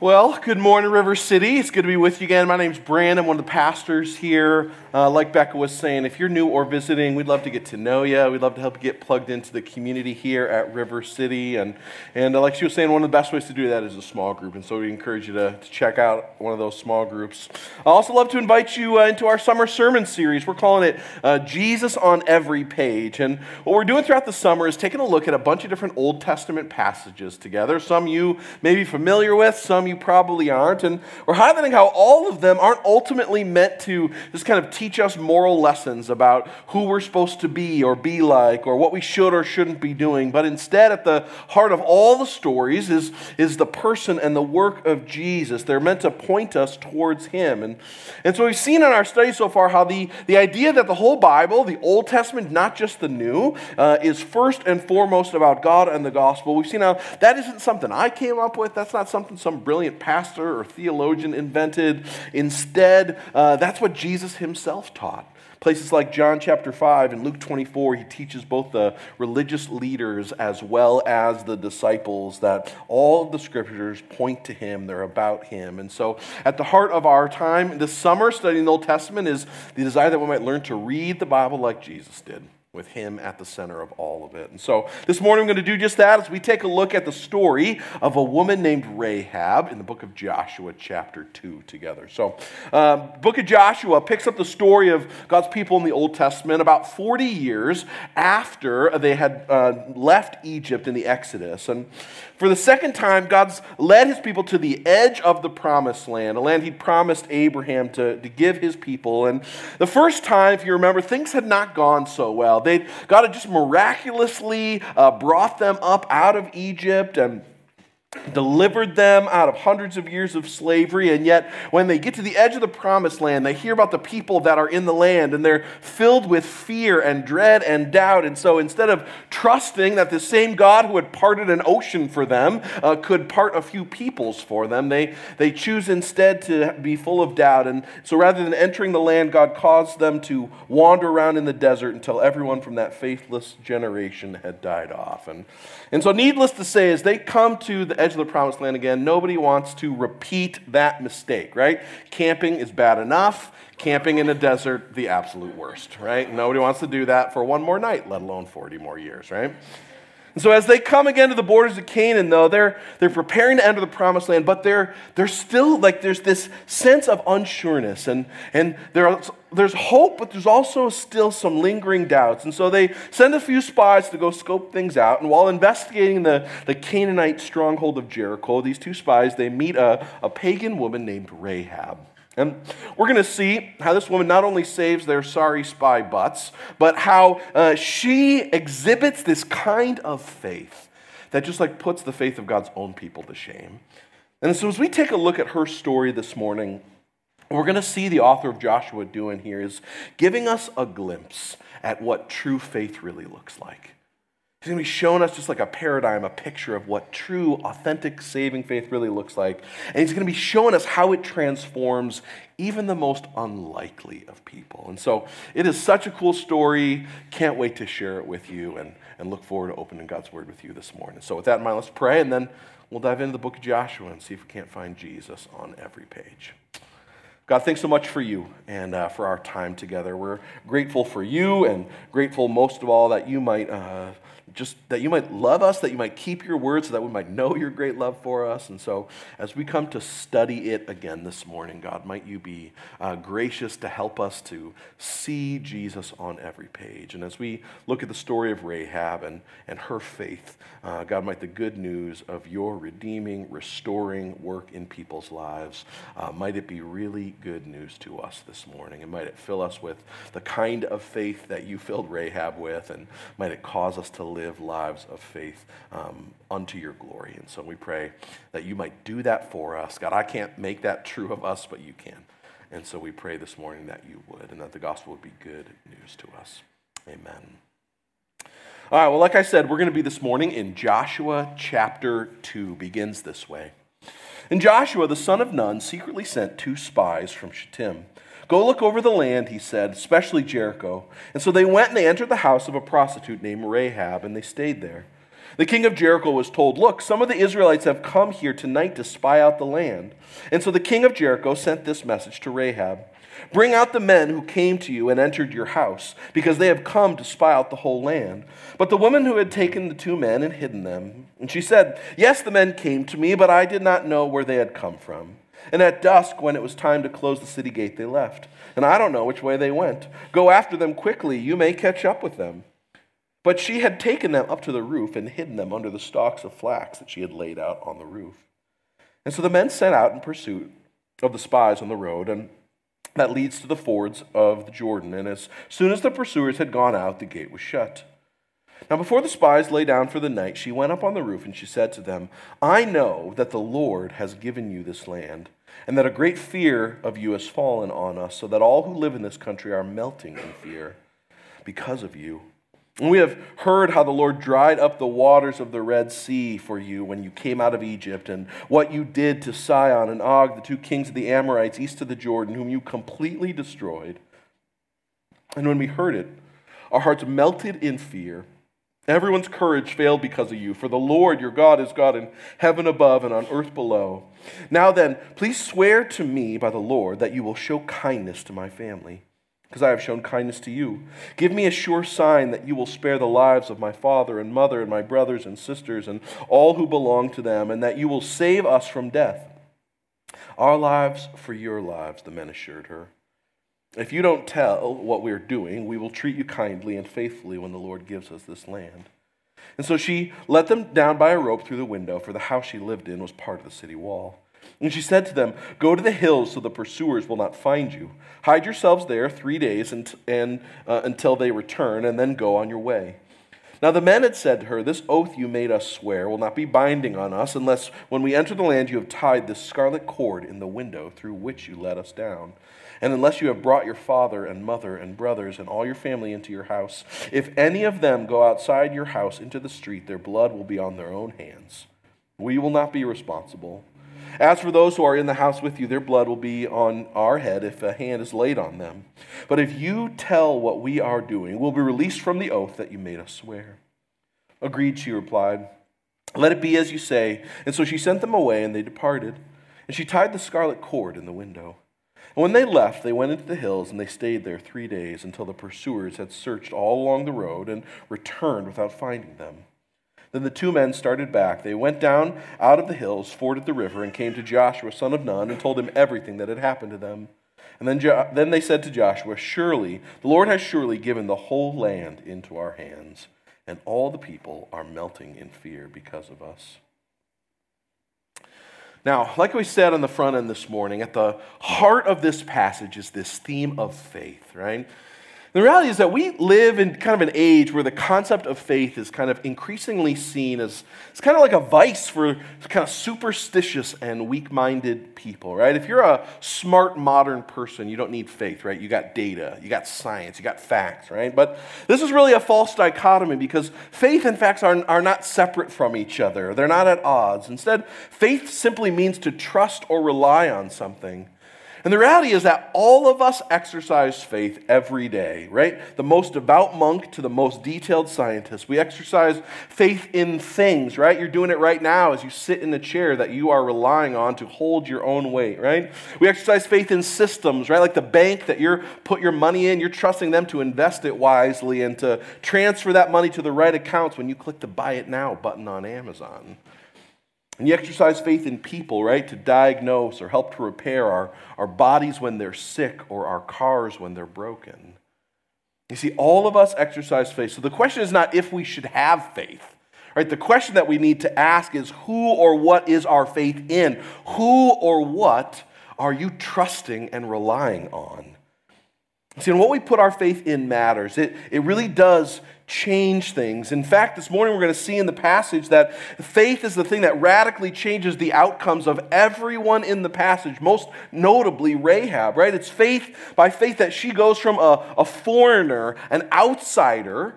Well, good morning, River City. It's good to be with you again. My name's Brandon. I'm one of the pastors here. Uh, like Becca was saying, if you're new or visiting, we'd love to get to know you. We'd love to help you get plugged into the community here at River City. And, and uh, like she was saying, one of the best ways to do that is a small group. And so we encourage you to, to check out one of those small groups. I also love to invite you uh, into our summer sermon series. We're calling it uh, Jesus on Every Page. And what we're doing throughout the summer is taking a look at a bunch of different Old Testament passages together. Some you may be familiar with, some you probably aren't. And we're highlighting how all of them aren't ultimately meant to just kind of teach us moral lessons about who we're supposed to be or be like or what we should or shouldn't be doing. But instead, at the heart of all the stories is, is the person and the work of Jesus. They're meant to point us towards Him. And, and so we've seen in our study so far how the, the idea that the whole Bible, the Old Testament, not just the New, uh, is first and foremost about God and the gospel. We've seen how that isn't something I came up with, that's not something some brilliant pastor or theologian invented. Instead, uh, that's what Jesus Himself taught. Places like John chapter 5 and Luke 24, he teaches both the religious leaders as well as the disciples that all of the scriptures point to him, they're about him. And so, at the heart of our time this summer studying the Old Testament is the desire that we might learn to read the Bible like Jesus did with him at the center of all of it. And so this morning I'm going to do just that as we take a look at the story of a woman named Rahab in the book of Joshua, chapter 2, together. So, um, book of Joshua picks up the story of God's people in the Old Testament about 40 years after they had uh, left Egypt in the Exodus. And for the second time, God's led his people to the edge of the promised land, a land he promised Abraham to, to give his people. And the first time, if you remember, things had not gone so well. They, God had just miraculously uh, brought them up out of Egypt and delivered them out of hundreds of years of slavery. And yet, when they get to the edge of the promised land, they hear about the people that are in the land and they're filled with fear and dread and doubt. And so, instead of trusting that the same God who had parted an ocean for them uh, could part a few peoples for them, they, they choose instead to be full of doubt. And so, rather than entering the land, God caused them to wander around in the desert until everyone from that faithless generation had died off. And, and so, needless to say, as they come to the edge of the promised land again, nobody wants to repeat that mistake, right? Camping is bad enough. Camping in a desert, the absolute worst, right? Nobody wants to do that for one more night, let alone 40 more years, right? And so as they come again to the borders of Canaan, though, they're, they're preparing to enter the promised land, but they're, they're still like there's this sense of unsureness. And, and there are, there's hope, but there's also still some lingering doubts. And so they send a few spies to go scope things out. And while investigating the, the Canaanite stronghold of Jericho, these two spies, they meet a, a pagan woman named Rahab. And we're going to see how this woman not only saves their sorry spy butts, but how uh, she exhibits this kind of faith that just like puts the faith of God's own people to shame. And so as we take a look at her story this morning, we're going to see the author of Joshua doing here is giving us a glimpse at what true faith really looks like. He's going to be showing us just like a paradigm, a picture of what true, authentic, saving faith really looks like. And he's going to be showing us how it transforms even the most unlikely of people. And so it is such a cool story. Can't wait to share it with you and, and look forward to opening God's word with you this morning. So, with that in mind, let's pray and then we'll dive into the book of Joshua and see if we can't find Jesus on every page. God, thanks so much for you and uh, for our time together. We're grateful for you and grateful most of all that you might. Uh, just that you might love us, that you might keep your word, so that we might know your great love for us. And so, as we come to study it again this morning, God, might you be uh, gracious to help us to see Jesus on every page. And as we look at the story of Rahab and, and her faith, uh, God, might the good news of your redeeming, restoring work in people's lives, uh, might it be really good news to us this morning. And might it fill us with the kind of faith that you filled Rahab with, and might it cause us to live live lives of faith um, unto your glory. And so we pray that you might do that for us. God, I can't make that true of us, but you can. And so we pray this morning that you would and that the gospel would be good news to us. Amen. All right, well, like I said, we're going to be this morning in Joshua chapter 2, begins this way. And Joshua, the son of Nun, secretly sent two spies from Shittim Go look over the land, he said, especially Jericho. And so they went and they entered the house of a prostitute named Rahab, and they stayed there. The king of Jericho was told, Look, some of the Israelites have come here tonight to spy out the land. And so the king of Jericho sent this message to Rahab Bring out the men who came to you and entered your house, because they have come to spy out the whole land. But the woman who had taken the two men and hidden them, and she said, Yes, the men came to me, but I did not know where they had come from. And at dusk, when it was time to close the city gate, they left. And I don't know which way they went. Go after them quickly, you may catch up with them. But she had taken them up to the roof and hidden them under the stalks of flax that she had laid out on the roof. And so the men set out in pursuit of the spies on the road, and that leads to the fords of the Jordan. And as soon as the pursuers had gone out, the gate was shut. Now, before the spies lay down for the night, she went up on the roof and she said to them, I know that the Lord has given you this land, and that a great fear of you has fallen on us, so that all who live in this country are melting in fear because of you. And we have heard how the Lord dried up the waters of the Red Sea for you when you came out of Egypt, and what you did to Sihon and Og, the two kings of the Amorites east of the Jordan, whom you completely destroyed. And when we heard it, our hearts melted in fear. Everyone's courage failed because of you, for the Lord your God is God in heaven above and on earth below. Now then, please swear to me by the Lord that you will show kindness to my family because I have shown kindness to you. Give me a sure sign that you will spare the lives of my father and mother and my brothers and sisters and all who belong to them, and that you will save us from death. Our lives for your lives, the men assured her. If you don't tell what we are doing, we will treat you kindly and faithfully when the Lord gives us this land. And so she let them down by a rope through the window, for the house she lived in was part of the city wall. And she said to them, Go to the hills so the pursuers will not find you. Hide yourselves there three days and, and, uh, until they return, and then go on your way. Now the men had said to her, This oath you made us swear will not be binding on us unless when we enter the land you have tied this scarlet cord in the window through which you let us down. And unless you have brought your father and mother and brothers and all your family into your house, if any of them go outside your house into the street, their blood will be on their own hands. We will not be responsible. As for those who are in the house with you, their blood will be on our head if a hand is laid on them. But if you tell what we are doing, we'll be released from the oath that you made us swear. Agreed, she replied. Let it be as you say. And so she sent them away, and they departed. And she tied the scarlet cord in the window. And when they left, they went into the hills, and they stayed there three days until the pursuers had searched all along the road and returned without finding them. Then the two men started back. They went down out of the hills, forded the river, and came to Joshua, son of Nun, and told him everything that had happened to them. And then, jo- then they said to Joshua, Surely, the Lord has surely given the whole land into our hands, and all the people are melting in fear because of us. Now, like we said on the front end this morning, at the heart of this passage is this theme of faith, right? The reality is that we live in kind of an age where the concept of faith is kind of increasingly seen as it's kind of like a vice for kind of superstitious and weak minded people, right? If you're a smart modern person, you don't need faith, right? You got data, you got science, you got facts, right? But this is really a false dichotomy because faith and facts are, are not separate from each other, they're not at odds. Instead, faith simply means to trust or rely on something. And the reality is that all of us exercise faith every day, right? The most devout monk to the most detailed scientist. We exercise faith in things, right? You're doing it right now as you sit in the chair that you are relying on to hold your own weight, right? We exercise faith in systems, right? Like the bank that you're put your money in, you're trusting them to invest it wisely and to transfer that money to the right accounts when you click the buy it now button on Amazon. And you exercise faith in people, right? To diagnose or help to repair our, our bodies when they're sick or our cars when they're broken. You see, all of us exercise faith. So the question is not if we should have faith. Right? The question that we need to ask is who or what is our faith in? Who or what are you trusting and relying on? See, and what we put our faith in matters. It, it really does change things. In fact, this morning we're going to see in the passage that faith is the thing that radically changes the outcomes of everyone in the passage, most notably Rahab, right? It's faith by faith that she goes from a, a foreigner, an outsider,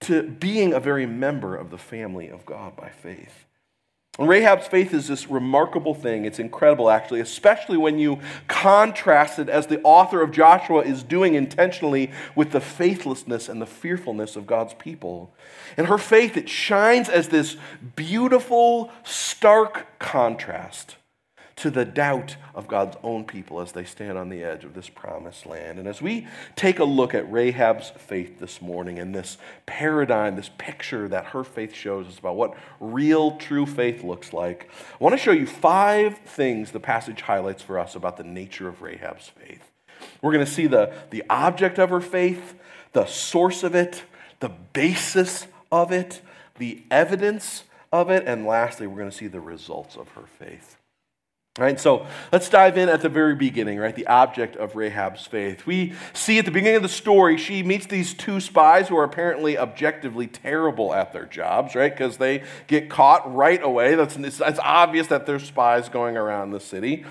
to being a very member of the family of God by faith. And Rahab's faith is this remarkable thing. It's incredible, actually, especially when you contrast it, as the author of Joshua is doing intentionally, with the faithlessness and the fearfulness of God's people. And her faith, it shines as this beautiful, stark contrast to the doubt of God's own people as they stand on the edge of this promised land. And as we take a look at Rahab's faith this morning and this paradigm, this picture that her faith shows us about what real, true faith looks like, I want to show you five things the passage highlights for us about the nature of Rahab's faith. We're going to see the, the object of her faith, the source of it, the basis of it, the evidence of it, and lastly, we're going to see the results of her faith. Right, so let's dive in at the very beginning, right? The object of Rahab's faith. We see at the beginning of the story, she meets these two spies who are apparently objectively terrible at their jobs, right? Because they get caught right away. That's it's, it's obvious that there's spies going around the city.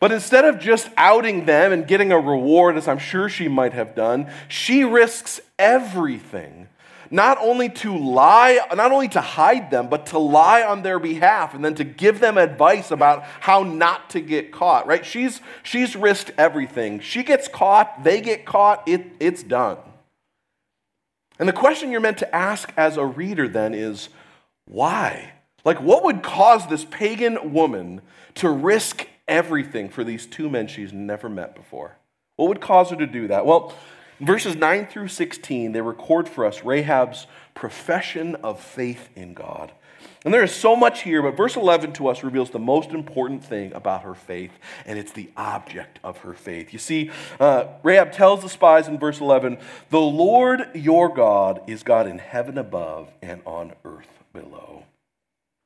But instead of just outing them and getting a reward, as I'm sure she might have done, she risks everything not only to lie, not only to hide them, but to lie on their behalf and then to give them advice about how not to get caught, right? She's, she's risked everything. She gets caught, they get caught, it, it's done. And the question you're meant to ask as a reader then is why? Like, what would cause this pagan woman to risk everything for these two men she's never met before? What would cause her to do that? Well, verses 9 through 16, they record for us Rahab's profession of faith in God. And there is so much here, but verse 11 to us reveals the most important thing about her faith, and it's the object of her faith. You see, uh, Rahab tells the spies in verse 11, The Lord your God is God in heaven above and on earth below.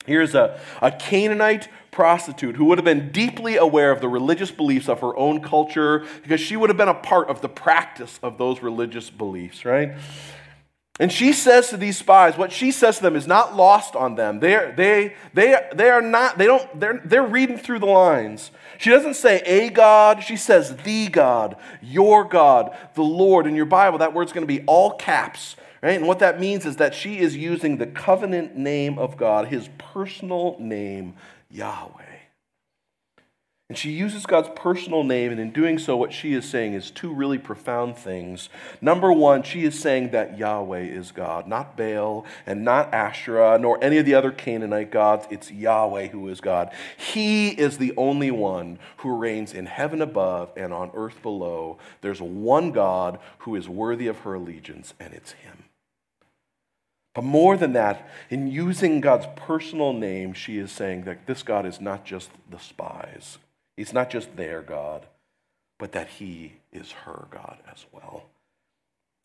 Here's a, a Canaanite prostitute who would have been deeply aware of the religious beliefs of her own culture because she would have been a part of the practice of those religious beliefs, right? And she says to these spies, what she says to them is not lost on them. They're, they, they, they are not, they don't, they're, they're reading through the lines. She doesn't say a God, she says the God, your God, the Lord. In your Bible, that word's going to be all caps. Right? And what that means is that she is using the covenant name of God, his personal name, Yahweh. And she uses God's personal name, and in doing so, what she is saying is two really profound things. Number one, she is saying that Yahweh is God, not Baal and not Asherah, nor any of the other Canaanite gods. It's Yahweh who is God. He is the only one who reigns in heaven above and on earth below. There's one God who is worthy of her allegiance, and it's Him. But more than that, in using God's personal name, she is saying that this God is not just the spies, He's not just their God, but that He is her God as well.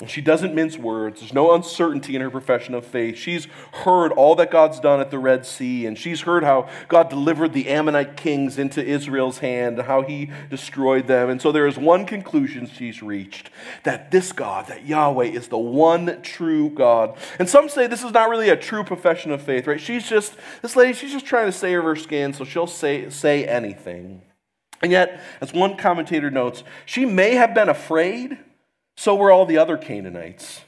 She doesn't mince words. There's no uncertainty in her profession of faith. She's heard all that God's done at the Red Sea, and she's heard how God delivered the Ammonite kings into Israel's hand, and how he destroyed them. And so there is one conclusion she's reached that this God, that Yahweh, is the one true God. And some say this is not really a true profession of faith, right? She's just, this lady, she's just trying to save her skin, so she'll say, say anything. And yet, as one commentator notes, she may have been afraid so were all the other Canaanites.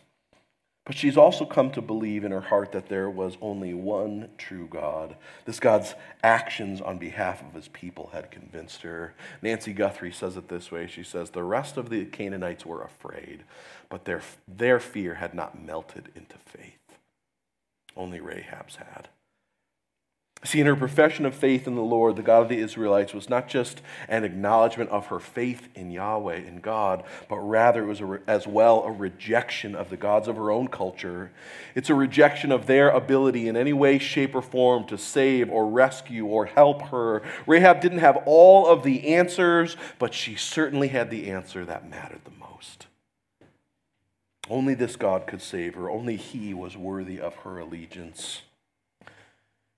But she's also come to believe in her heart that there was only one true God. This God's actions on behalf of his people had convinced her. Nancy Guthrie says it this way She says, The rest of the Canaanites were afraid, but their, their fear had not melted into faith. Only Rahab's had. See, in her profession of faith in the Lord, the God of the Israelites, was not just an acknowledgement of her faith in Yahweh, in God, but rather it was a, as well a rejection of the gods of her own culture. It's a rejection of their ability in any way, shape, or form to save or rescue or help her. Rahab didn't have all of the answers, but she certainly had the answer that mattered the most. Only this God could save her, only He was worthy of her allegiance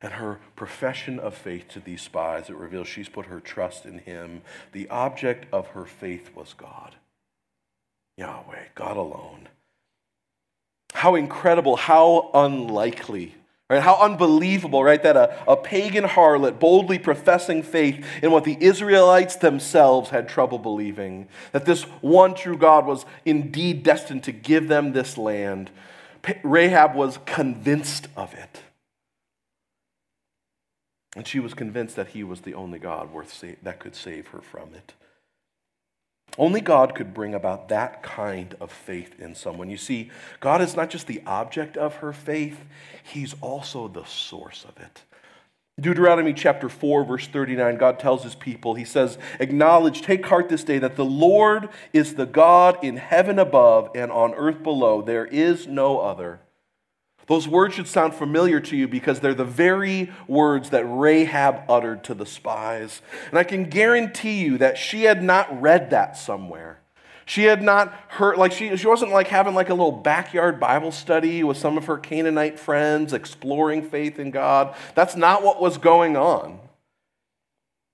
and her profession of faith to these spies, it reveals she's put her trust in him. The object of her faith was God, Yahweh, God alone. How incredible, how unlikely, right? How unbelievable, right? That a, a pagan harlot boldly professing faith in what the Israelites themselves had trouble believing, that this one true God was indeed destined to give them this land. Rahab was convinced of it. And she was convinced that he was the only God worth sa- that could save her from it. Only God could bring about that kind of faith in someone. You see, God is not just the object of her faith, He's also the source of it. Deuteronomy chapter 4, verse 39, God tells his people, He says, Acknowledge, take heart this day that the Lord is the God in heaven above and on earth below. There is no other. Those words should sound familiar to you because they're the very words that Rahab uttered to the spies. And I can guarantee you that she had not read that somewhere. She had not heard, like, she, she wasn't like having like a little backyard Bible study with some of her Canaanite friends exploring faith in God. That's not what was going on.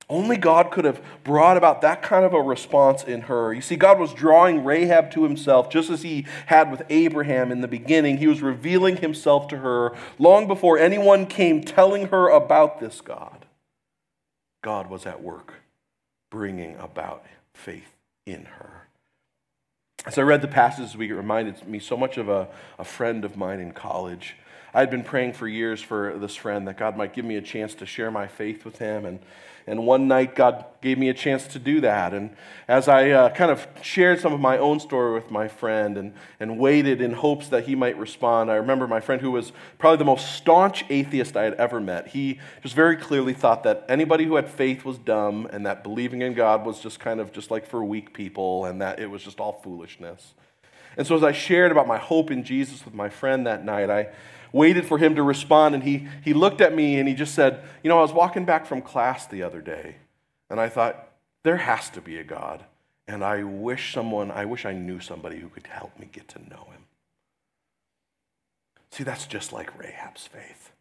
Only God could have brought about that kind of a response in her. You see, God was drawing Rahab to himself just as he had with Abraham in the beginning. He was revealing himself to her long before anyone came telling her about this God. God was at work bringing about faith in her. As I read the passage this week, it reminded me so much of a, a friend of mine in college. I had been praying for years for this friend that God might give me a chance to share my faith with him. And and one night, God gave me a chance to do that. And as I uh, kind of shared some of my own story with my friend and, and waited in hopes that he might respond, I remember my friend, who was probably the most staunch atheist I had ever met, he just very clearly thought that anybody who had faith was dumb and that believing in God was just kind of just like for weak people and that it was just all foolishness. And so as I shared about my hope in Jesus with my friend that night, I waited for him to respond, and he, he looked at me and he just said, You know, I was walking back from class the other day, and I thought, there has to be a God. And I wish someone, I wish I knew somebody who could help me get to know him. See, that's just like Rahab's faith.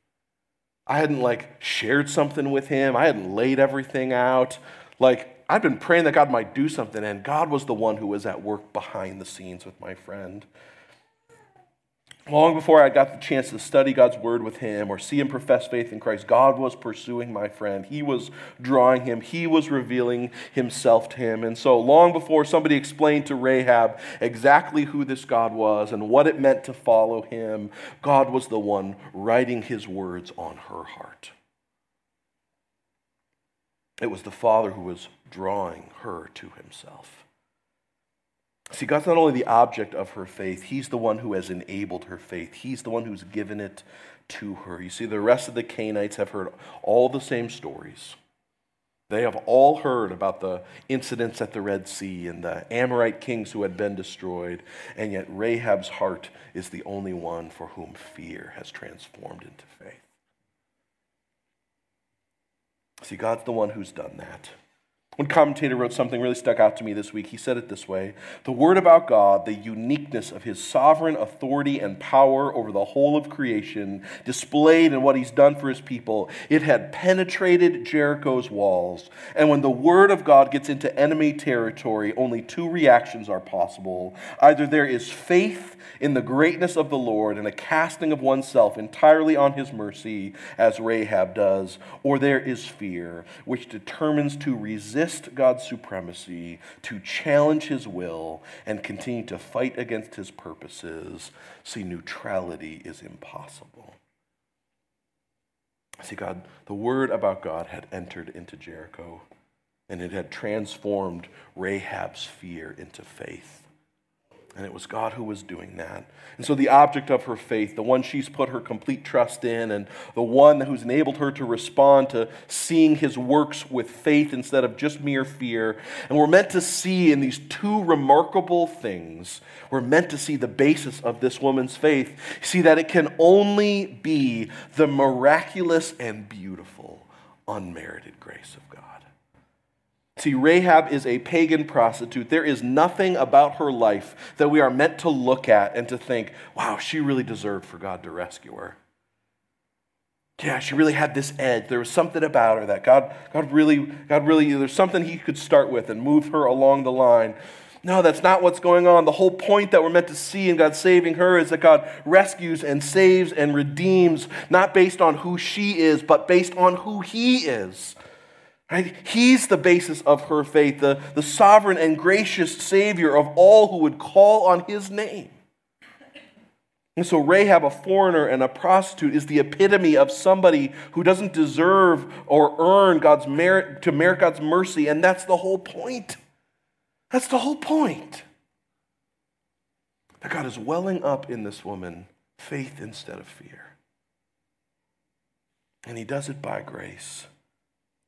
I hadn't like shared something with him. I hadn't laid everything out. Like I'd been praying that God might do something, and God was the one who was at work behind the scenes with my friend. Long before I got the chance to study God's word with him or see him profess faith in Christ, God was pursuing my friend. He was drawing him, he was revealing himself to him. And so, long before somebody explained to Rahab exactly who this God was and what it meant to follow him, God was the one writing his words on her heart. It was the Father who was drawing her to himself. See, God's not only the object of her faith, He's the one who has enabled her faith. He's the one who's given it to her. You see, the rest of the Canaanites have heard all the same stories. They have all heard about the incidents at the Red Sea and the Amorite kings who had been destroyed, and yet Rahab's heart is the only one for whom fear has transformed into faith. See, God's the one who's done that. One commentator wrote something really stuck out to me this week. He said it this way The word about God, the uniqueness of his sovereign authority and power over the whole of creation, displayed in what he's done for his people, it had penetrated Jericho's walls. And when the word of God gets into enemy territory, only two reactions are possible. Either there is faith in the greatness of the Lord and a casting of oneself entirely on his mercy, as Rahab does, or there is fear, which determines to resist resist God's supremacy, to challenge his will, and continue to fight against his purposes, see, neutrality is impossible. See, God, the word about God had entered into Jericho, and it had transformed Rahab's fear into faith. And it was God who was doing that. And so, the object of her faith, the one she's put her complete trust in, and the one who's enabled her to respond to seeing his works with faith instead of just mere fear. And we're meant to see in these two remarkable things, we're meant to see the basis of this woman's faith. See that it can only be the miraculous and beautiful, unmerited grace of God. See, Rahab is a pagan prostitute. There is nothing about her life that we are meant to look at and to think, wow, she really deserved for God to rescue her. Yeah, she really had this edge. There was something about her that God, God really, God really, there's something he could start with and move her along the line. No, that's not what's going on. The whole point that we're meant to see in God saving her is that God rescues and saves and redeems, not based on who she is, but based on who he is. Right? He's the basis of her faith, the, the sovereign and gracious Savior of all who would call on his name. And so, Rahab, a foreigner and a prostitute, is the epitome of somebody who doesn't deserve or earn God's merit to merit God's mercy. And that's the whole point. That's the whole point. That God is welling up in this woman faith instead of fear. And he does it by grace,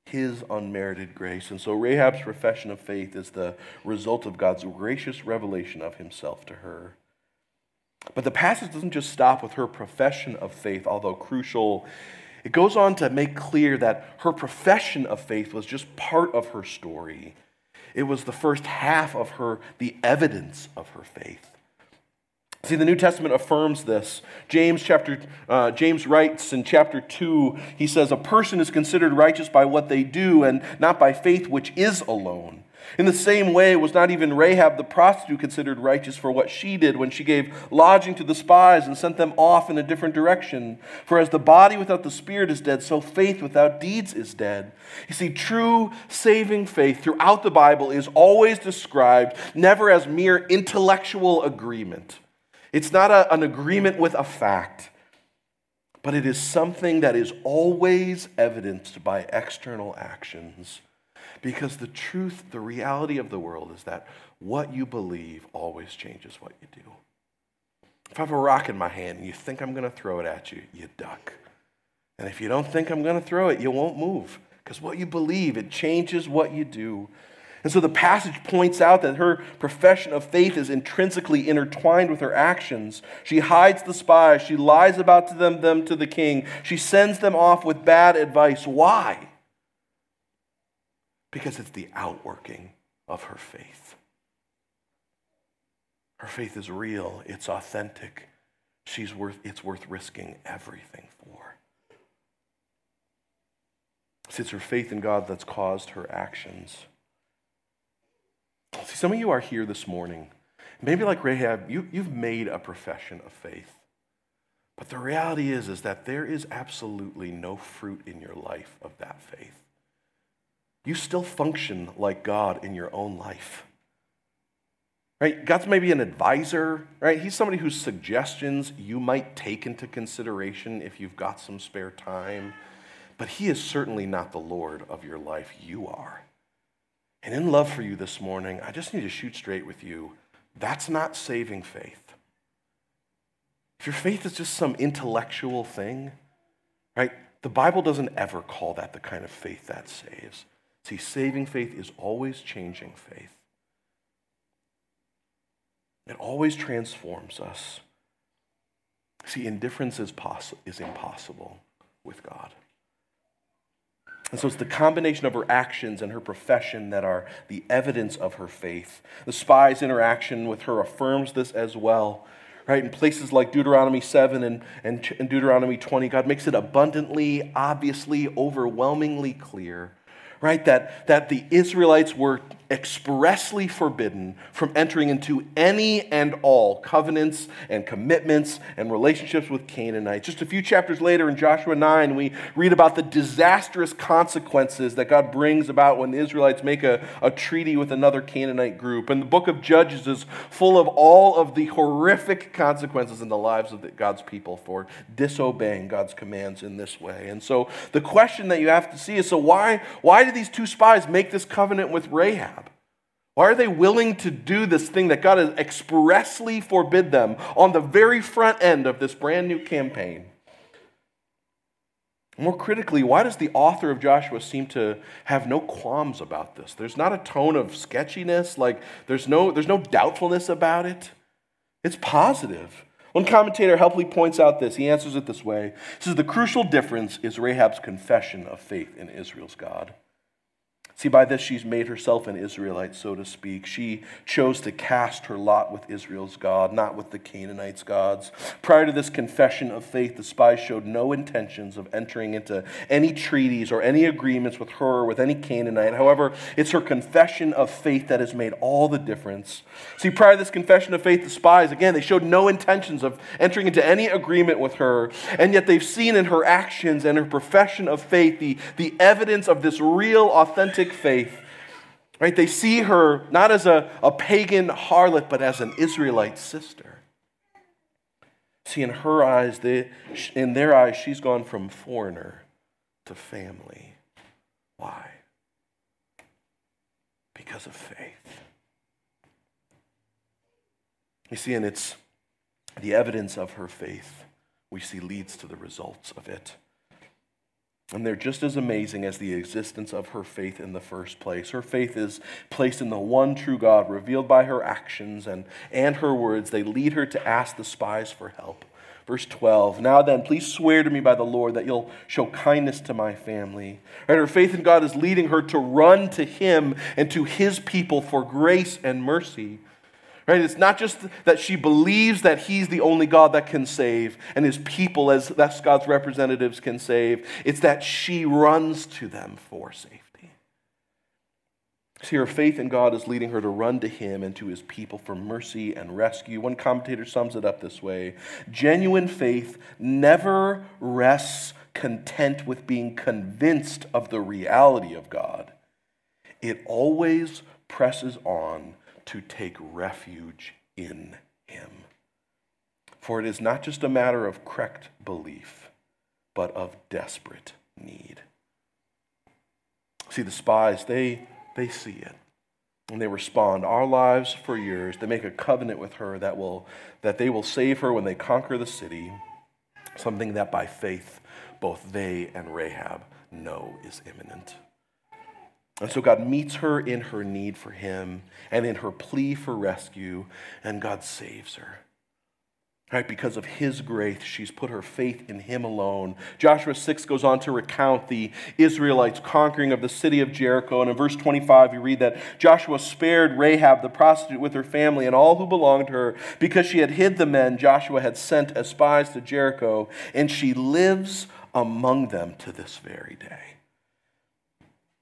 his unmerited grace. And so Rahab's profession of faith is the result of God's gracious revelation of himself to her. But the passage doesn't just stop with her profession of faith, although crucial. It goes on to make clear that her profession of faith was just part of her story. It was the first half of her, the evidence of her faith. See, the New Testament affirms this. James chapter uh, James writes in chapter two. He says, "A person is considered righteous by what they do, and not by faith, which is alone." In the same way, was not even Rahab the prostitute considered righteous for what she did when she gave lodging to the spies and sent them off in a different direction? For as the body without the spirit is dead, so faith without deeds is dead. You see, true saving faith throughout the Bible is always described never as mere intellectual agreement. It's not a, an agreement with a fact, but it is something that is always evidenced by external actions. Because the truth, the reality of the world is that what you believe always changes what you do. If I have a rock in my hand and you think I'm going to throw it at you, you duck. And if you don't think I'm going to throw it, you won't move. Because what you believe, it changes what you do. And so the passage points out that her profession of faith is intrinsically intertwined with her actions. She hides the spies, she lies about them, them to the king, she sends them off with bad advice. Why? Because it's the outworking of her faith. Her faith is real, it's authentic. She's worth, it's worth risking everything for. It's her faith in God that's caused her actions. See, some of you are here this morning. Maybe like Rahab, you, you've made a profession of faith. But the reality is, is that there is absolutely no fruit in your life of that faith you still function like God in your own life. Right? God's maybe an advisor, right? He's somebody whose suggestions you might take into consideration if you've got some spare time. But he is certainly not the Lord of your life. You are. And in love for you this morning, I just need to shoot straight with you. That's not saving faith. If your faith is just some intellectual thing, right? The Bible doesn't ever call that the kind of faith that saves. See, saving faith is always changing faith. It always transforms us. See, indifference is, poss- is impossible with God. And so it's the combination of her actions and her profession that are the evidence of her faith. The spy's interaction with her affirms this as well. Right? In places like Deuteronomy 7 and, and, and Deuteronomy 20, God makes it abundantly, obviously, overwhelmingly clear right? That, that the Israelites were expressly forbidden from entering into any and all covenants and commitments and relationships with Canaanites. Just a few chapters later in Joshua 9, we read about the disastrous consequences that God brings about when the Israelites make a, a treaty with another Canaanite group. And the book of Judges is full of all of the horrific consequences in the lives of the, God's people for disobeying God's commands in this way. And so the question that you have to see is so why, why did these two spies make this covenant with Rahab? Why are they willing to do this thing that God has expressly forbid them on the very front end of this brand new campaign? More critically, why does the author of Joshua seem to have no qualms about this? There's not a tone of sketchiness, like there's no, there's no doubtfulness about it. It's positive. One commentator helpfully points out this. He answers it this way. He says, The crucial difference is Rahab's confession of faith in Israel's God. See, by this she's made herself an Israelite, so to speak. She chose to cast her lot with Israel's God, not with the Canaanites' gods. Prior to this confession of faith, the spies showed no intentions of entering into any treaties or any agreements with her or with any Canaanite. However, it's her confession of faith that has made all the difference. See, prior to this confession of faith, the spies, again, they showed no intentions of entering into any agreement with her. And yet they've seen in her actions and her profession of faith the, the evidence of this real, authentic faith. Right? They see her not as a, a pagan harlot, but as an Israelite sister. See, in her eyes, they, in their eyes, she's gone from foreigner to family. Why? Because of faith. You see, and it's the evidence of her faith we see leads to the results of it. And they're just as amazing as the existence of her faith in the first place. Her faith is placed in the one true God, revealed by her actions and, and her words. They lead her to ask the spies for help. Verse 12, now then, please swear to me by the Lord that you'll show kindness to my family. Right, her faith in God is leading her to run to him and to his people for grace and mercy. Right? It's not just that she believes that he's the only God that can save and his people, as that's God's representatives, can save. It's that she runs to them for safety. See, her faith in God is leading her to run to him and to his people for mercy and rescue. One commentator sums it up this way Genuine faith never rests content with being convinced of the reality of God, it always presses on to take refuge in him. For it is not just a matter of correct belief, but of desperate need. See, the spies, they, they see it. And they respond, Our lives for yours. They make a covenant with her that, will, that they will save her when they conquer the city, something that by faith both they and Rahab know is imminent. And so God meets her in her need for him and in her plea for rescue, and God saves her. Right, because of his grace, she's put her faith in him alone. Joshua 6 goes on to recount the Israelites' conquering of the city of Jericho. And in verse 25, we read that Joshua spared Rahab, the prostitute, with her family and all who belonged to her, because she had hid the men Joshua had sent as spies to Jericho, and she lives among them to this very day.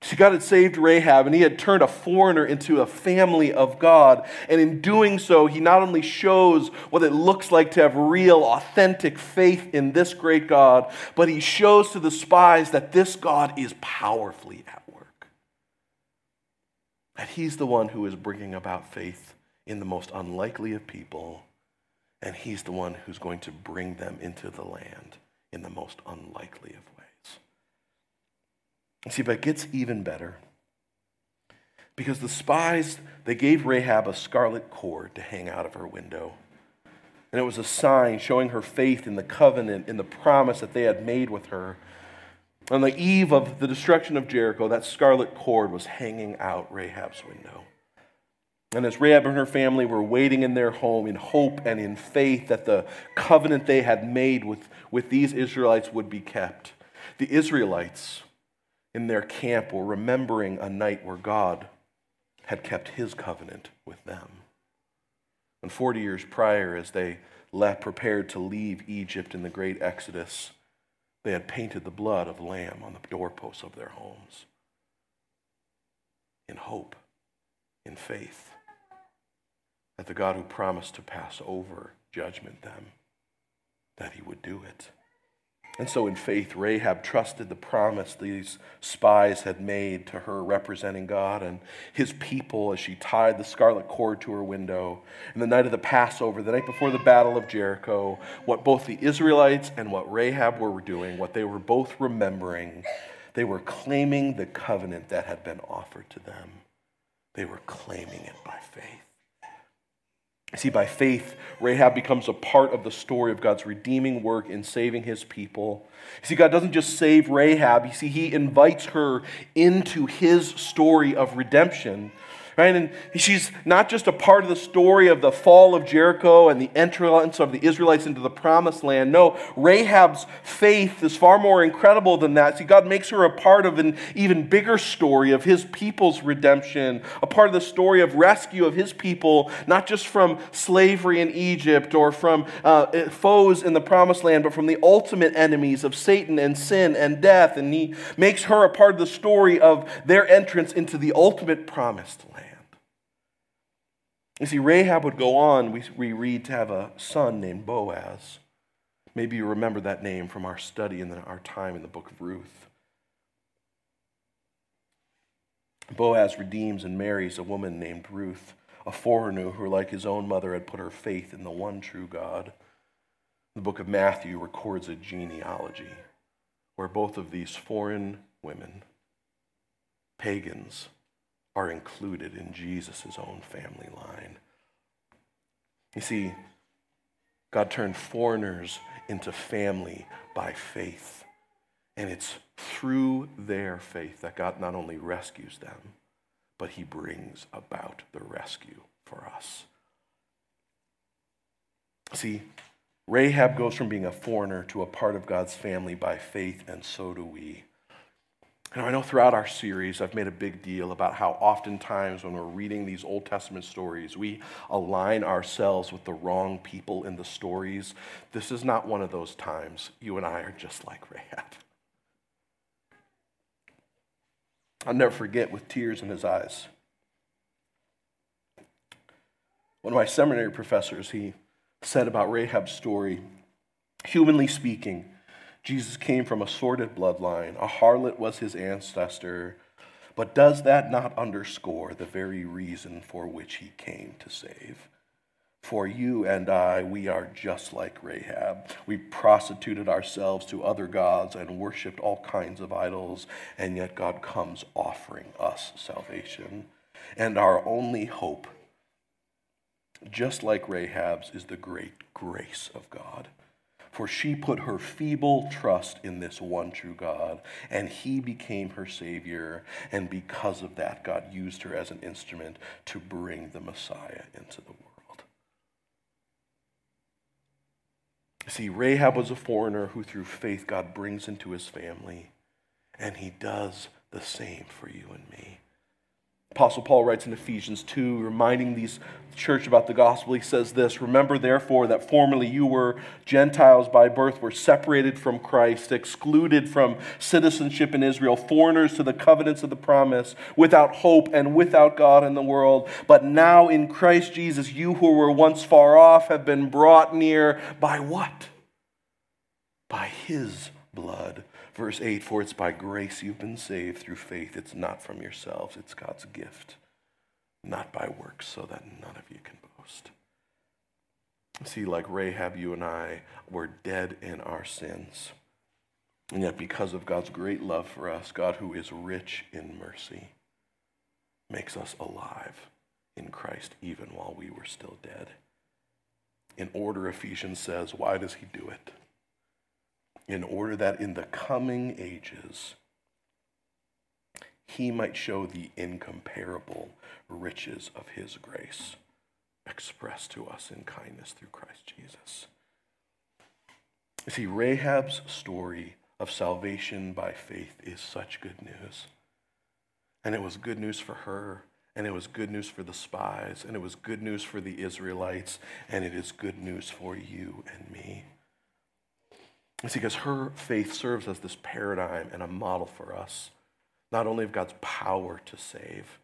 See, God had saved Rahab, and he had turned a foreigner into a family of God. And in doing so, he not only shows what it looks like to have real, authentic faith in this great God, but he shows to the spies that this God is powerfully at work. That he's the one who is bringing about faith in the most unlikely of people, and he's the one who's going to bring them into the land in the most unlikely of ways. See, but it gets even better. Because the spies, they gave Rahab a scarlet cord to hang out of her window. And it was a sign showing her faith in the covenant, in the promise that they had made with her. On the eve of the destruction of Jericho, that scarlet cord was hanging out Rahab's window. And as Rahab and her family were waiting in their home in hope and in faith that the covenant they had made with, with these Israelites would be kept, the Israelites in their camp were remembering a night where God had kept his covenant with them. And 40 years prior, as they left, prepared to leave Egypt in the great Exodus, they had painted the blood of lamb on the doorposts of their homes in hope, in faith, that the God who promised to pass over judgment them, that he would do it. And so, in faith, Rahab trusted the promise these spies had made to her representing God and his people as she tied the scarlet cord to her window. In the night of the Passover, the night before the Battle of Jericho, what both the Israelites and what Rahab were doing, what they were both remembering, they were claiming the covenant that had been offered to them. They were claiming it by faith. See, by faith, Rahab becomes a part of the story of God's redeeming work in saving his people. You see, God doesn't just save Rahab, you see, he invites her into his story of redemption. Right? And she's not just a part of the story of the fall of Jericho and the entrance of the Israelites into the promised land. No, Rahab's faith is far more incredible than that. See, God makes her a part of an even bigger story of his people's redemption, a part of the story of rescue of his people, not just from slavery in Egypt or from uh, foes in the promised land, but from the ultimate enemies of Satan and sin and death. And he makes her a part of the story of their entrance into the ultimate promised land. You see, Rahab would go on, we, we read, to have a son named Boaz. Maybe you remember that name from our study and our time in the book of Ruth. Boaz redeems and marries a woman named Ruth, a foreigner who, like his own mother, had put her faith in the one true God. The book of Matthew records a genealogy where both of these foreign women, pagans, are included in Jesus' own family line. You see, God turned foreigners into family by faith. And it's through their faith that God not only rescues them, but he brings about the rescue for us. See, Rahab goes from being a foreigner to a part of God's family by faith, and so do we. And I know throughout our series, I've made a big deal about how oftentimes when we're reading these Old Testament stories, we align ourselves with the wrong people in the stories. This is not one of those times. You and I are just like Rahab. I'll never forget with tears in his eyes. One of my seminary professors, he said about Rahab's story, humanly speaking, Jesus came from a sordid bloodline. A harlot was his ancestor. But does that not underscore the very reason for which he came to save? For you and I, we are just like Rahab. We prostituted ourselves to other gods and worshiped all kinds of idols, and yet God comes offering us salvation. And our only hope, just like Rahab's, is the great grace of God for she put her feeble trust in this one true God, and he became her Savior. And because of that, God used her as an instrument to bring the Messiah into the world. See, Rahab was a foreigner who, through faith, God brings into his family, and he does the same for you and me. Apostle Paul writes in Ephesians 2, reminding these church about the gospel. He says this Remember, therefore, that formerly you were Gentiles by birth, were separated from Christ, excluded from citizenship in Israel, foreigners to the covenants of the promise, without hope and without God in the world. But now in Christ Jesus, you who were once far off have been brought near by what? By his blood Verse 8 For it's by grace you've been saved through faith. It's not from yourselves, it's God's gift, not by works, so that none of you can boast. See, like Rahab, you and I were dead in our sins. And yet, because of God's great love for us, God, who is rich in mercy, makes us alive in Christ even while we were still dead. In order, Ephesians says, why does he do it? In order that in the coming ages he might show the incomparable riches of his grace expressed to us in kindness through Christ Jesus. You see, Rahab's story of salvation by faith is such good news. And it was good news for her, and it was good news for the spies, and it was good news for the Israelites, and it is good news for you and me. It's because her faith serves as this paradigm and a model for us, not only of God's power to save,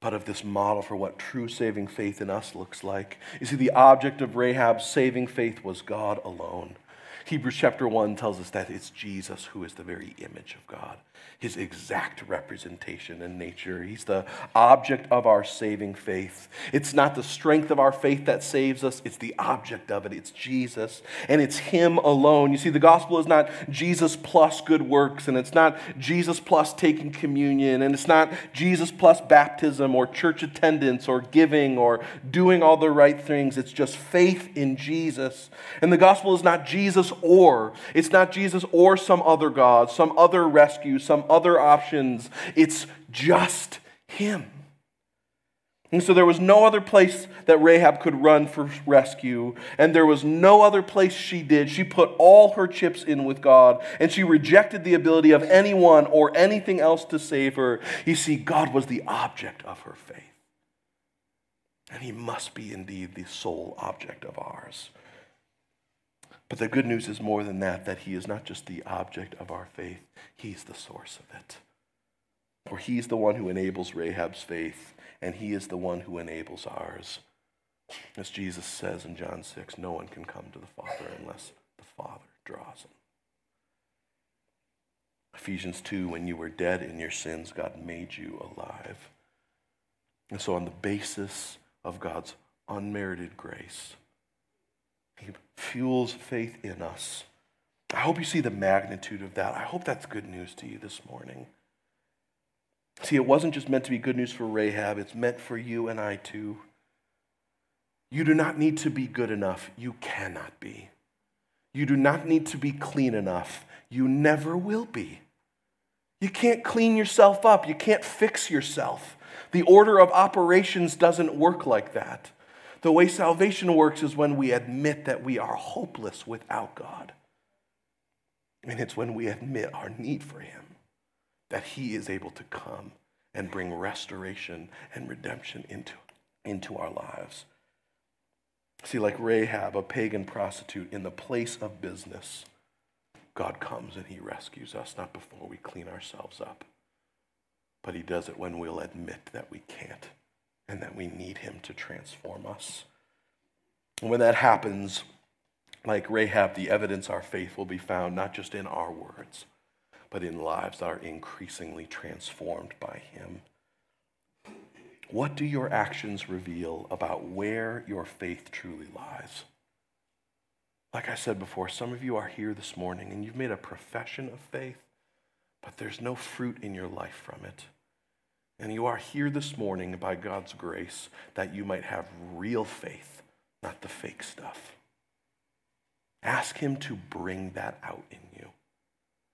but of this model for what true saving faith in us looks like. You see, the object of Rahab's saving faith was God alone. Hebrews chapter 1 tells us that it's Jesus who is the very image of God his exact representation in nature. He's the object of our saving faith. It's not the strength of our faith that saves us, it's the object of it. It's Jesus, and it's Him alone. You see, the gospel is not Jesus plus good works, and it's not Jesus plus taking communion, and it's not Jesus plus baptism or church attendance or giving or doing all the right things. It's just faith in Jesus. And the gospel is not Jesus or, it's not Jesus or some other God, some other rescue, some other options. It's just him. And so there was no other place that Rahab could run for rescue, and there was no other place she did. She put all her chips in with God, and she rejected the ability of anyone or anything else to save her. You see, God was the object of her faith. And he must be indeed the sole object of ours. But the good news is more than that, that he is not just the object of our faith, he's the source of it. For he's the one who enables Rahab's faith, and he is the one who enables ours. As Jesus says in John 6, no one can come to the Father unless the Father draws him. Ephesians 2, when you were dead in your sins, God made you alive. And so, on the basis of God's unmerited grace, fuels faith in us. I hope you see the magnitude of that. I hope that's good news to you this morning. See, it wasn't just meant to be good news for Rahab, it's meant for you and I too. You do not need to be good enough. You cannot be. You do not need to be clean enough. You never will be. You can't clean yourself up. You can't fix yourself. The order of operations doesn't work like that. The way salvation works is when we admit that we are hopeless without God. And it's when we admit our need for Him that He is able to come and bring restoration and redemption into, into our lives. See, like Rahab, a pagan prostitute, in the place of business, God comes and He rescues us, not before we clean ourselves up, but He does it when we'll admit that we can't and that we need Him to transform us. And when that happens, like Rahab, the evidence our faith will be found not just in our words, but in lives that are increasingly transformed by Him. What do your actions reveal about where your faith truly lies? Like I said before, some of you are here this morning and you've made a profession of faith, but there's no fruit in your life from it. And you are here this morning by God's grace that you might have real faith, not the fake stuff. Ask Him to bring that out in you.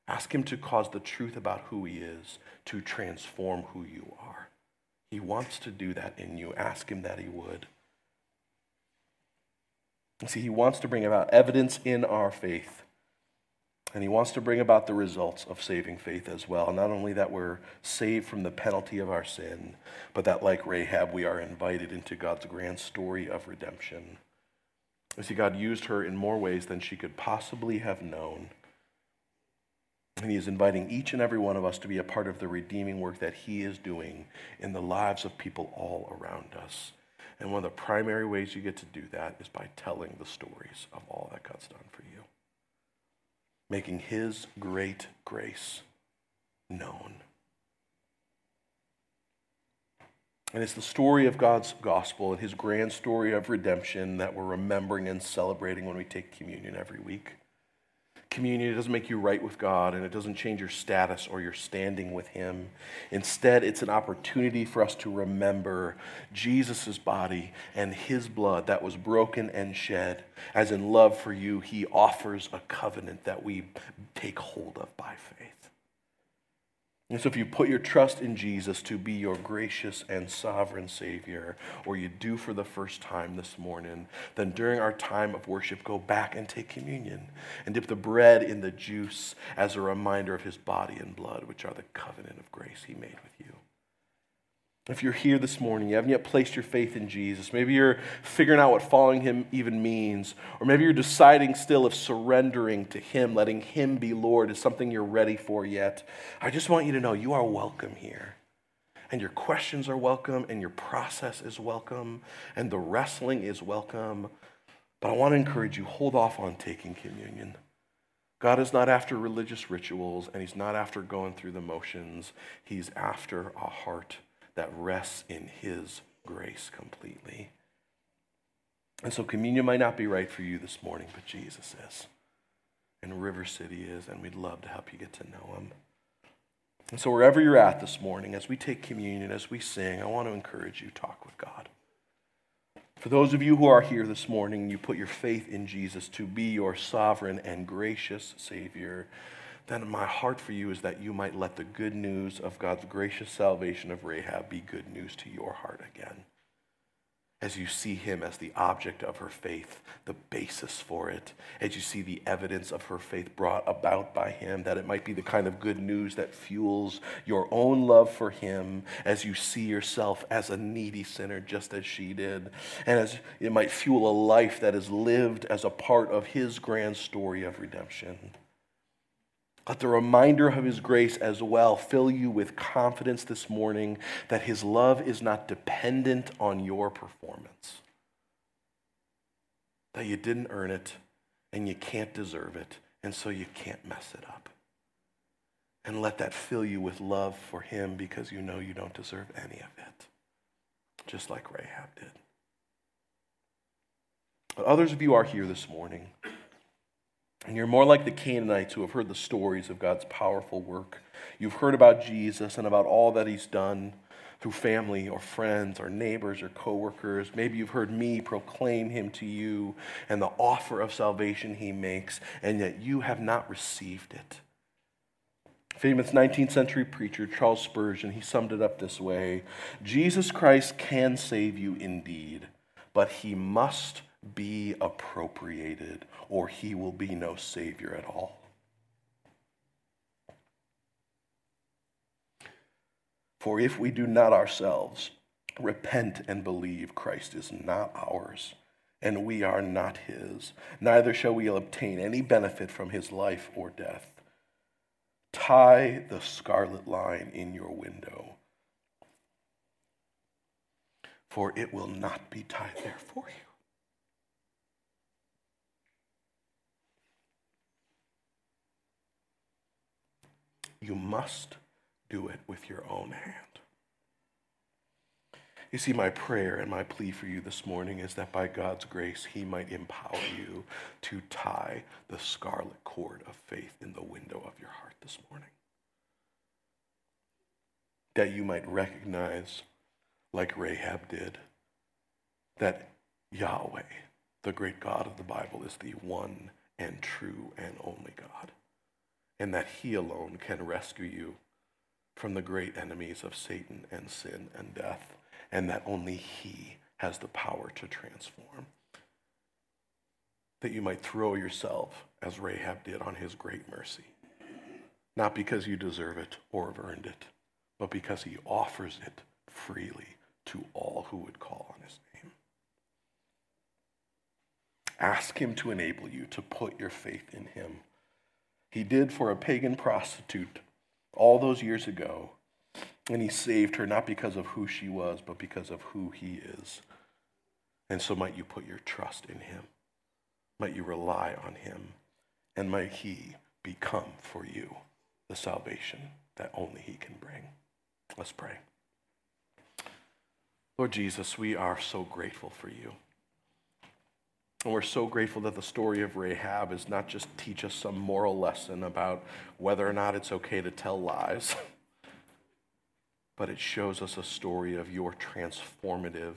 Ask Him to cause the truth about who He is to transform who you are. He wants to do that in you. Ask Him that He would. See, He wants to bring about evidence in our faith. And He wants to bring about the results of saving faith as well. Not only that we're saved from the penalty of our sin, but that, like Rahab, we are invited into God's grand story of redemption. You see, God used her in more ways than she could possibly have known. And he is inviting each and every one of us to be a part of the redeeming work that he is doing in the lives of people all around us. And one of the primary ways you get to do that is by telling the stories of all that God's done for you, making his great grace known. And it's the story of God's gospel and his grand story of redemption that we're remembering and celebrating when we take communion every week communion, it doesn't make you right with God, and it doesn't change your status or your standing with Him. Instead, it's an opportunity for us to remember Jesus' body and His blood that was broken and shed. As in love for you, He offers a covenant that we take hold of by faith. And so, if you put your trust in Jesus to be your gracious and sovereign Savior, or you do for the first time this morning, then during our time of worship, go back and take communion and dip the bread in the juice as a reminder of His body and blood, which are the covenant of grace He made with you. If you're here this morning, you haven't yet placed your faith in Jesus, maybe you're figuring out what following him even means, or maybe you're deciding still if surrendering to him, letting him be Lord, is something you're ready for yet. I just want you to know you are welcome here. And your questions are welcome, and your process is welcome, and the wrestling is welcome. But I want to encourage you hold off on taking communion. God is not after religious rituals, and He's not after going through the motions. He's after a heart that rests in His grace completely. And so communion might not be right for you this morning, but Jesus is. And River City is, and we'd love to help you get to know Him. And so wherever you're at this morning, as we take communion, as we sing, I want to encourage you talk with God. For those of you who are here this morning, you put your faith in Jesus to be your sovereign and gracious Savior then my heart for you is that you might let the good news of God's gracious salvation of Rahab be good news to your heart again. As you see him as the object of her faith, the basis for it, as you see the evidence of her faith brought about by him, that it might be the kind of good news that fuels your own love for him, as you see yourself as a needy sinner, just as she did, and as it might fuel a life that is lived as a part of his grand story of redemption. Let the reminder of his grace as well fill you with confidence this morning that his love is not dependent on your performance, that you didn't earn it and you can't deserve it, and so you can't mess it up. And let that fill you with love for him because you know you don't deserve any of it, just like Rahab did. But others of you are here this morning, and you're more like the Canaanites who have heard the stories of God's powerful work. You've heard about Jesus and about all that he's done through family or friends or neighbors or coworkers. Maybe you've heard me proclaim him to you and the offer of salvation he makes, and yet you have not received it. Famous 19th century preacher Charles Spurgeon, he summed it up this way Jesus Christ can save you indeed, but he must be appropriated, or he will be no Savior at all. For if we do not ourselves repent and believe Christ is not ours, and we are not his, neither shall we obtain any benefit from his life or death. Tie the scarlet line in your window, for it will not be tied there for you. You must do it with your own hand. You see, my prayer and my plea for you this morning is that by God's grace, He might empower you to tie the scarlet cord of faith in the window of your heart this morning. That you might recognize, like Rahab did, that Yahweh, the great God of the Bible, is the one and true and only God, and that He alone can rescue you from the great enemies of Satan and sin and death, and that only He has the power to transform. That you might throw yourself, as Rahab did, on His great mercy, not because you deserve it or have earned it, but because He offers it freely to all who would call on His name. Ask Him to enable you to put your faith in Him. He did for a pagan prostitute all those years ago. And he saved her not because of who she was, but because of who he is. And so might you put your trust in him. Might you rely on him. And might he become for you the salvation that only he can bring. Let's pray. Lord Jesus, we are so grateful for you. And we're so grateful that the story of Rahab is not just teach us some moral lesson about whether or not it's okay to tell lies, but it shows us a story of your transformative,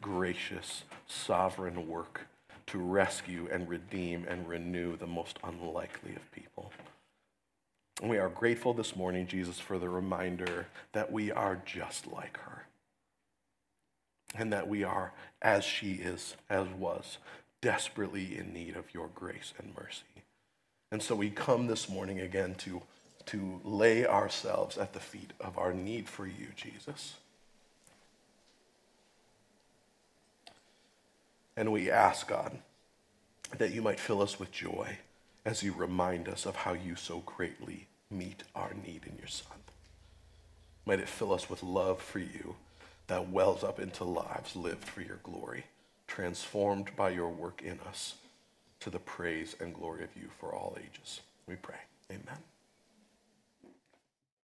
gracious, sovereign work to rescue and redeem and renew the most unlikely of people. And we are grateful this morning, Jesus, for the reminder that we are just like her. And that we are as she is, as was, desperately in need of your grace and mercy. And so we come this morning again to, to lay ourselves at the feet of our need for you, Jesus. And we ask, God, that you might fill us with joy as you remind us of how you so greatly meet our need in your Son. Might it fill us with love for you that wells up into lives lived for your glory transformed by your work in us to the praise and glory of you for all ages. We pray. Amen.